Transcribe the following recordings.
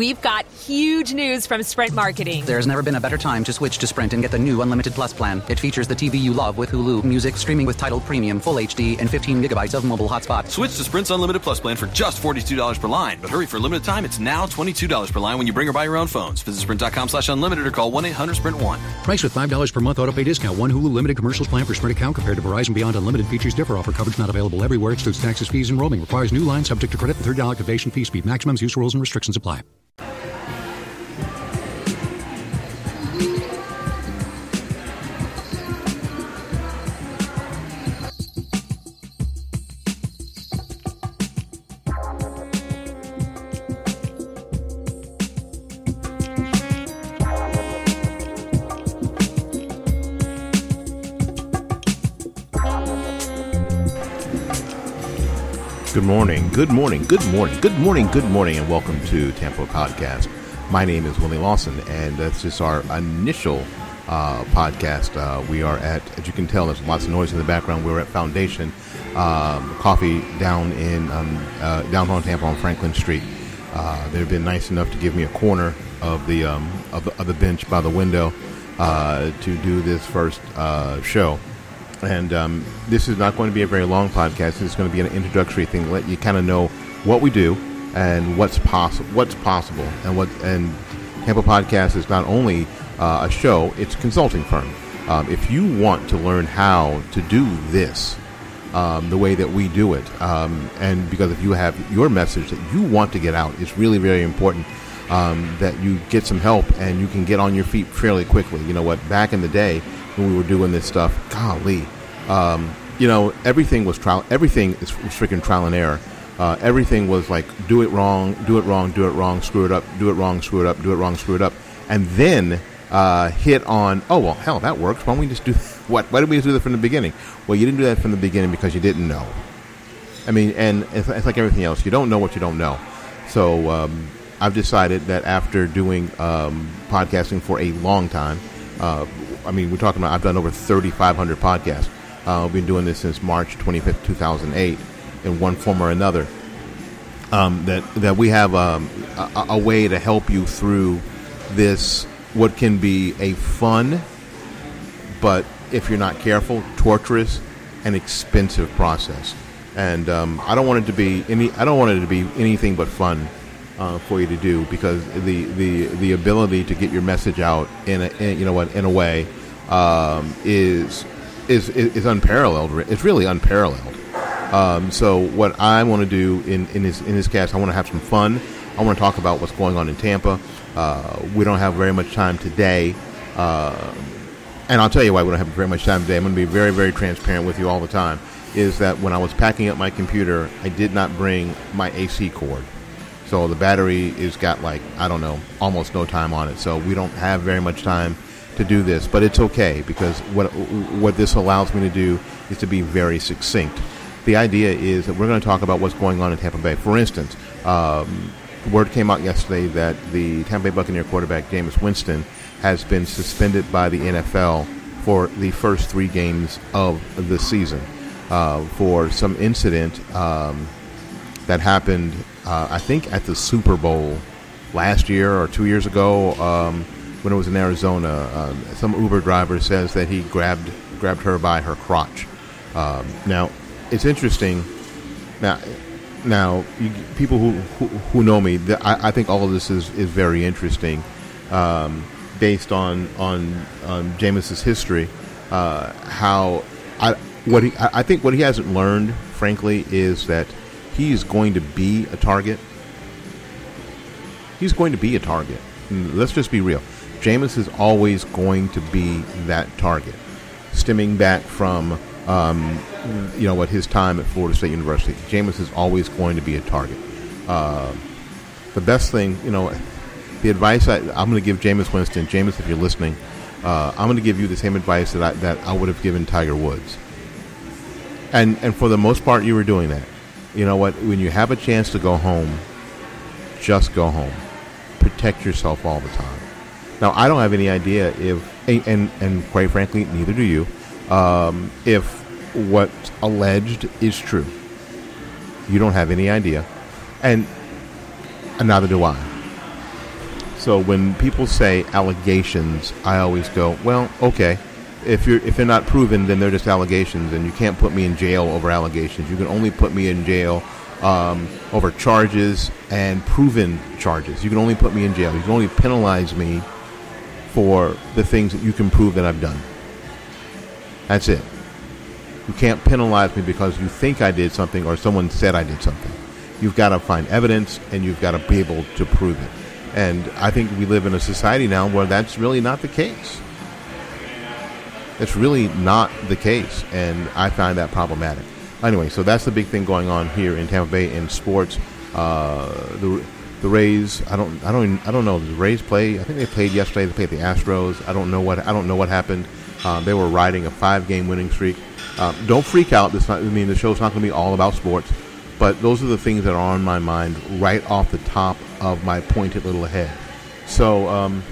We've got huge news from Sprint Marketing. There's never been a better time to switch to Sprint and get the new Unlimited Plus plan. It features the TV you love with Hulu, music, streaming with Tidal Premium, full HD, and 15 gigabytes of mobile hotspot. Switch to Sprint's Unlimited Plus plan for just $42 per line. But hurry for a limited time, it's now $22 per line when you bring or buy your own phones. Visit sprint.com slash unlimited or call 1-800-SPRINT1. Price with $5 per month auto pay discount. One Hulu limited commercials plan for Sprint account compared to Verizon Beyond Unlimited features differ. Offer coverage not available everywhere. Excludes taxes, fees, and roaming. Requires new line subject to credit and $30 activation fee speed. Maximums, use rules, and restrictions apply. Good morning, good morning, good morning, good morning, good morning, and welcome to Tampa Podcast. My name is Willie Lawson, and this is our initial uh, podcast. Uh, we are at, as you can tell, there's lots of noise in the background. We're at Foundation um, Coffee down in um, uh, downtown Tampa on Franklin Street. Uh, they've been nice enough to give me a corner of the um, of, of the bench by the window uh, to do this first uh, show. And um, this is not going to be a very long podcast. It's going to be an introductory thing, let you kind of know what we do and what's possible, what's possible, and what. And Tampa Podcast is not only uh, a show; it's a consulting firm. Um, if you want to learn how to do this um, the way that we do it, um, and because if you have your message that you want to get out, it's really very important um, that you get some help and you can get on your feet fairly quickly. You know what? Back in the day when we were doing this stuff, golly, um, you know everything was trial. Everything is was freaking trial and error. Uh, everything was like do it wrong, do it wrong, do it wrong, screw it up, do it wrong, screw it up, do it wrong, screw it up, and then uh, hit on. Oh well, hell, that works. Why don't we just do what? Why didn't we do that from the beginning? Well, you didn't do that from the beginning because you didn't know. I mean, and it's, it's like everything else. You don't know what you don't know. So um, I've decided that after doing um, podcasting for a long time, uh, I mean, we're talking about I've done over 3,500 podcasts. Uh, I've been doing this since March 25th, 2008, in one form or another. Um, that that we have um, a, a way to help you through this what can be a fun, but if you're not careful, torturous and expensive process. And um, I don't want it to be any. I don't want it to be anything but fun uh, for you to do because the, the the ability to get your message out in a in, you know what in a way um, is, is is unparalleled. It's really unparalleled. Um, so what I want to do in in this in this cast, I want to have some fun. I want to talk about what's going on in Tampa. Uh, we don't have very much time today, uh, and I'll tell you why we don't have very much time today. I'm going to be very very transparent with you all the time. Is that when I was packing up my computer, I did not bring my AC cord. So the battery is got like I don't know, almost no time on it. So we don't have very much time to do this, but it's okay because what what this allows me to do is to be very succinct. The idea is that we're going to talk about what's going on in Tampa Bay. For instance, um, word came out yesterday that the Tampa Bay Buccaneer quarterback Jameis Winston has been suspended by the NFL for the first three games of the season uh, for some incident um, that happened uh, I think at the Super Bowl last year or two years ago um, when it was in Arizona. Um, some Uber driver says that he grabbed grabbed her by her crotch. Um, now, it's interesting. Now, now you, people who, who, who know me, the, I, I, think all of this is, is very interesting, um, based on on on Jameis's history. Uh, how I what he I think what he hasn't learned, frankly, is that he is going to be a target. He's going to be a target. Let's just be real. Jameis is always going to be that target, stemming back from um, you know what his time at Florida State University. Jameis is always going to be a target. Uh, the best thing, you know, the advice I, am going to give Jameis Winston, Jameis, if you're listening, uh, I'm going to give you the same advice that I, that I would have given Tiger Woods. And and for the most part, you were doing that you know what? When you have a chance to go home, just go home. Protect yourself all the time. Now, I don't have any idea if, and and quite frankly, neither do you, um, if what's alleged is true. You don't have any idea, and, and neither do I. So when people say allegations, I always go, well, okay. If you're if they're not proven, then they're just allegations, and you can't put me in jail over allegations. You can only put me in jail um, over charges and proven charges. You can only put me in jail. You can only penalize me for the things that you can prove that I've done. That's it. You can't penalize me because you think I did something or someone said I did something. You've got to find evidence and you've got to be able to prove it. And I think we live in a society now where that's really not the case. It's really not the case, and I find that problematic. Anyway, so that's the big thing going on here in Tampa Bay in sports. Uh, the the Rays, I don't, I don't, I don't know. The Rays play. I think they played yesterday. They played the Astros. I don't know what, I don't know what happened. Um, they were riding a five-game winning streak. Um, don't freak out. This, not, I mean, the show's not going to be all about sports, but those are the things that are on my mind right off the top of my pointed little head. So, um,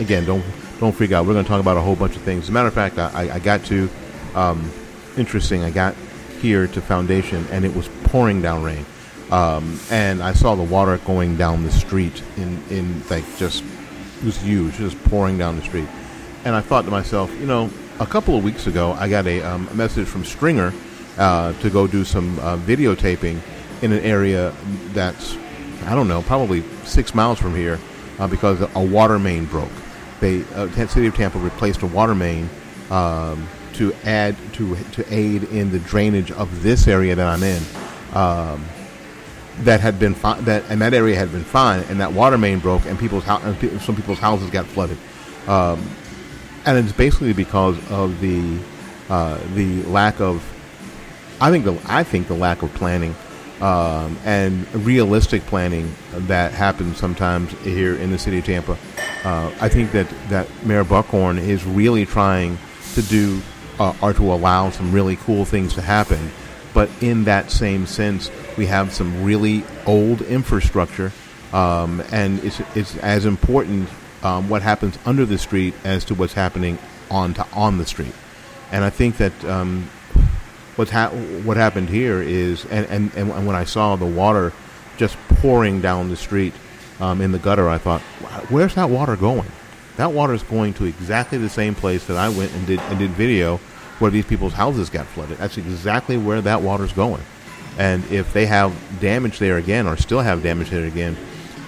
again, don't don't freak out. We're going to talk about a whole bunch of things. As a matter of fact, I, I got to um, interesting. I got here to Foundation, and it was pouring down rain, um, and I saw the water going down the street in in like just it was huge, just pouring down the street, and I thought to myself, you know, a couple of weeks ago, I got a, um, a message from Stringer uh, to go do some uh, videotaping in an area that's I don't know, probably six miles from here, uh, because a water main broke. They, uh, City of Tampa replaced a water main um, to add to to aid in the drainage of this area that I'm in. Um, that had been fi- that and that area had been fine, and that water main broke, and people's ho- and pe- some people's houses got flooded, um, and it's basically because of the uh, the lack of. I think the I think the lack of planning um, and realistic planning that happens sometimes here in the city of Tampa. Uh, I think that, that Mayor Buckhorn is really trying to do uh, or to allow some really cool things to happen. But in that same sense, we have some really old infrastructure, um, and it's, it's as important um, what happens under the street as to what's happening on to on the street. And I think that um, what's ha- what happened here is, and, and, and when I saw the water just pouring down the street um, in the gutter, I thought, where's that water going? That water is going to exactly the same place that I went and did and did video where these people's houses got flooded. That's exactly where that water's going. And if they have damage there again, or still have damage there again,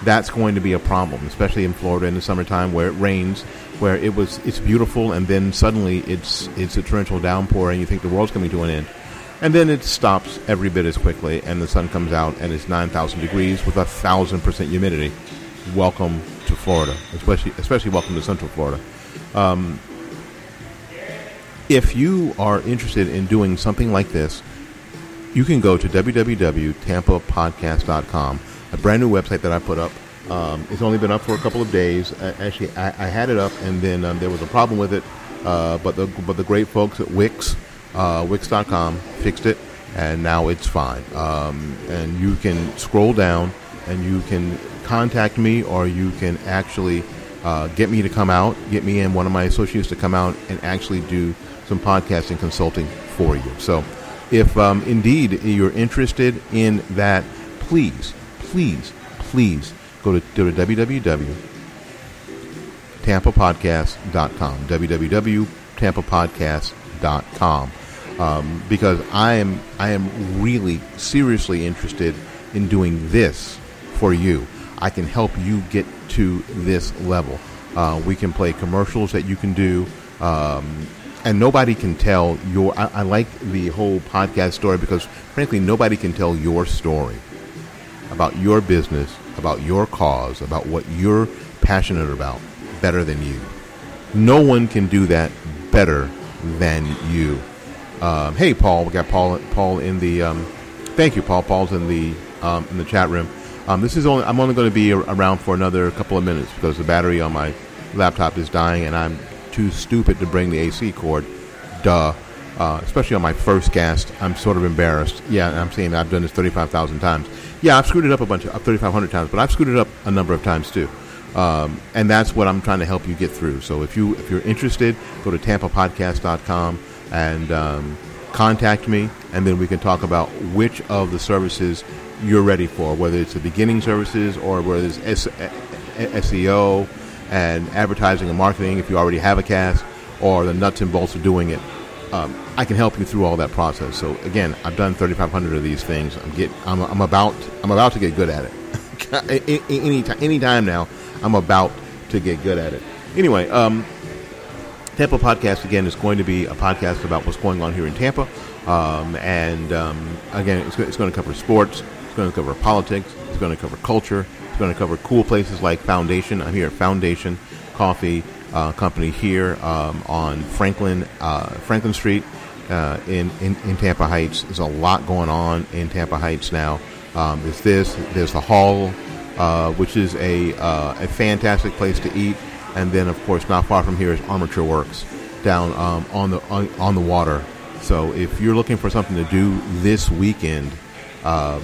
that's going to be a problem, especially in Florida in the summertime where it rains, where it was it's beautiful, and then suddenly it's it's a torrential downpour, and you think the world's coming to an end, and then it stops every bit as quickly, and the sun comes out, and it's nine thousand degrees with a thousand percent humidity. Welcome to Florida, especially especially welcome to Central Florida. Um, if you are interested in doing something like this, you can go to www.tampapodcast.com a brand new website that I put up. Um, it's only been up for a couple of days. actually, I, I, had it up, and then um, there was a problem with it. Uh, but the but the great folks at Wix, uh, Wix.com, fixed it, and now it's fine. Um, and you can scroll down, and you can contact me, or you can actually uh, get me to come out, get me and one of my associates to come out and actually do some podcasting consulting for you. So, if um, indeed you're interested in that, please please, please go to, go to www.tampapodcast.com. www.tampapodcast.com. Um, because I am I am really seriously interested in doing this for you. I can help you get to this level. Uh, we can play commercials that you can do, um, and nobody can tell your. I, I like the whole podcast story because, frankly, nobody can tell your story about your business, about your cause, about what you're passionate about better than you. No one can do that better than you. Um, hey, Paul, we got Paul. Paul in the. Um, thank you, Paul. Paul's in the um, in the chat room. Um, this is only. I'm only going to be around for another couple of minutes because the battery on my laptop is dying, and I'm too stupid to bring the AC cord. Duh. Uh, especially on my first cast, I'm sort of embarrassed. Yeah, I'm saying I've done this 35,000 times. Yeah, I've screwed it up a bunch of 3,500 times, but I've screwed it up a number of times too. Um, and that's what I'm trying to help you get through. So if you if you're interested, go to tampapodcast.com and um, contact me, and then we can talk about which of the services you're ready for, whether it's the beginning services or whether it's SEO and advertising and marketing if you already have a cast, or the nuts and bolts of doing it. Um, I can help you through all that process. So again, I've done 3,500 of these things. I'm get, I'm, I'm about, I'm about to get good at it. any, any time now, I'm about to get good at it. Anyway, um, Tampa Podcast again is going to be a podcast about what's going on here in Tampa, um, and um, again, it's, it's going to cover sports, it's going to cover politics, it's going to cover culture, it's going to cover cool places like Foundation. I'm here at Foundation Coffee uh, Company here um, on Franklin uh, Franklin Street uh, in, in, in Tampa Heights. There's a lot going on in Tampa Heights now. Um, there's this. There's the Hall, uh, which is a uh, a fantastic place to eat. And then, of course, not far from here is Armature Works down um, on the on, on, the water. So if you're looking for something to do this weekend, um,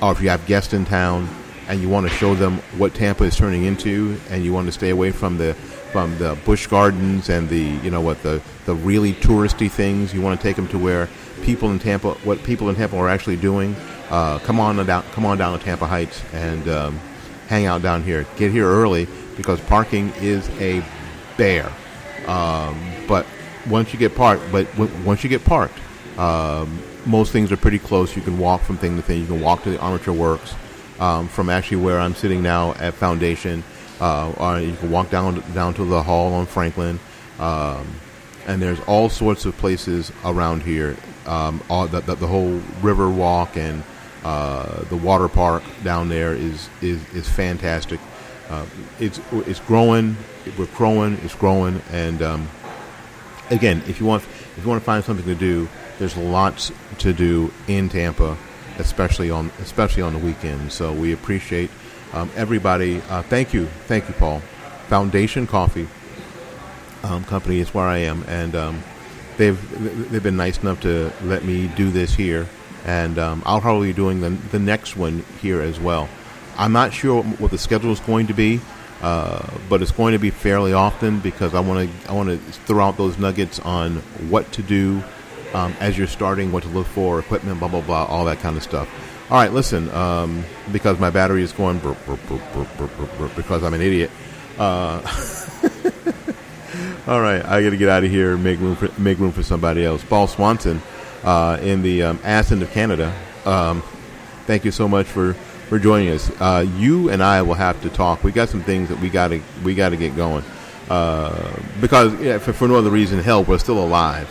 or if you have guests in town and you want to show them what Tampa is turning into, and you want to stay away from the from the Busch Gardens and the you know what the the really touristy things, you want to take them to where people in Tampa, what people in Tampa are actually doing. Uh, come on down, come on down to Tampa Heights and um, hang out down here. Get here early because parking is a bear. Um, but once you get parked, but w- once you get parked, um, most things are pretty close. You can walk from thing to thing. You can walk to the Armature Works um, from actually where I'm sitting now at Foundation, uh, or you can walk down down to the hall on Franklin. Um, and there's all sorts of places around here. Um, all the, the, the, whole river walk and uh, the water park down there is is, is fantastic. Uh, it's it's growing. We're growing. It's growing. And um, again, if you want if you want to find something to do, there's lots to do in Tampa, especially on especially on the weekends. So we appreciate um, everybody. Uh, thank you, thank you, Paul. Foundation Coffee um, Company is where I am, and um, they've they've been nice enough to let me do this here, and um, I'll probably be doing the the next one here as well. I'm not sure what the schedule is going to be, uh, but it's going to be fairly often because I want to I want to throw out those nuggets on what to do um, as you're starting, what to look for, equipment, blah blah blah, all that kind of stuff. All right, listen, um, because my battery is going burp, burp, burp, because I'm an idiot. Uh, all right, I got to get out of here and make room for make room for somebody else. Paul Swanson uh, in the um, ass end of Canada. Um, thank you so much for for joining us. Uh, you and I will have to talk. We got some things that we got to we got to get going uh, because yeah, for, for, no other reason, hell, we're still alive.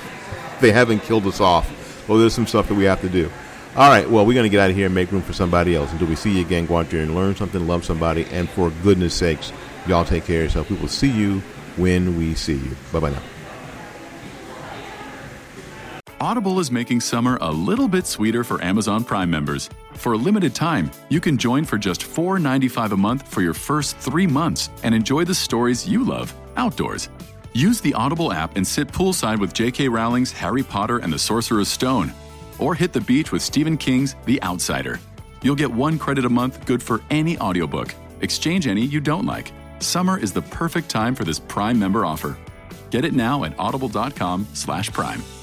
They haven't killed us off. Well, there's some stuff that we have to do. All right. Well, we're going to get out of here and make room for somebody else. Until we see you again, go out there and learn something, love somebody, and for goodness sakes, y'all take care of yourself. We will see you when we see you. Bye bye now. Audible is making summer a little bit sweeter for Amazon Prime members. For a limited time, you can join for just $4.95 a month for your first three months and enjoy the stories you love outdoors. Use the Audible app and sit poolside with J.K. Rowling's Harry Potter and the Sorcerer's Stone, or hit the beach with Stephen King's The Outsider. You'll get one credit a month good for any audiobook. Exchange any you don't like. Summer is the perfect time for this Prime member offer. Get it now at audible.com/prime.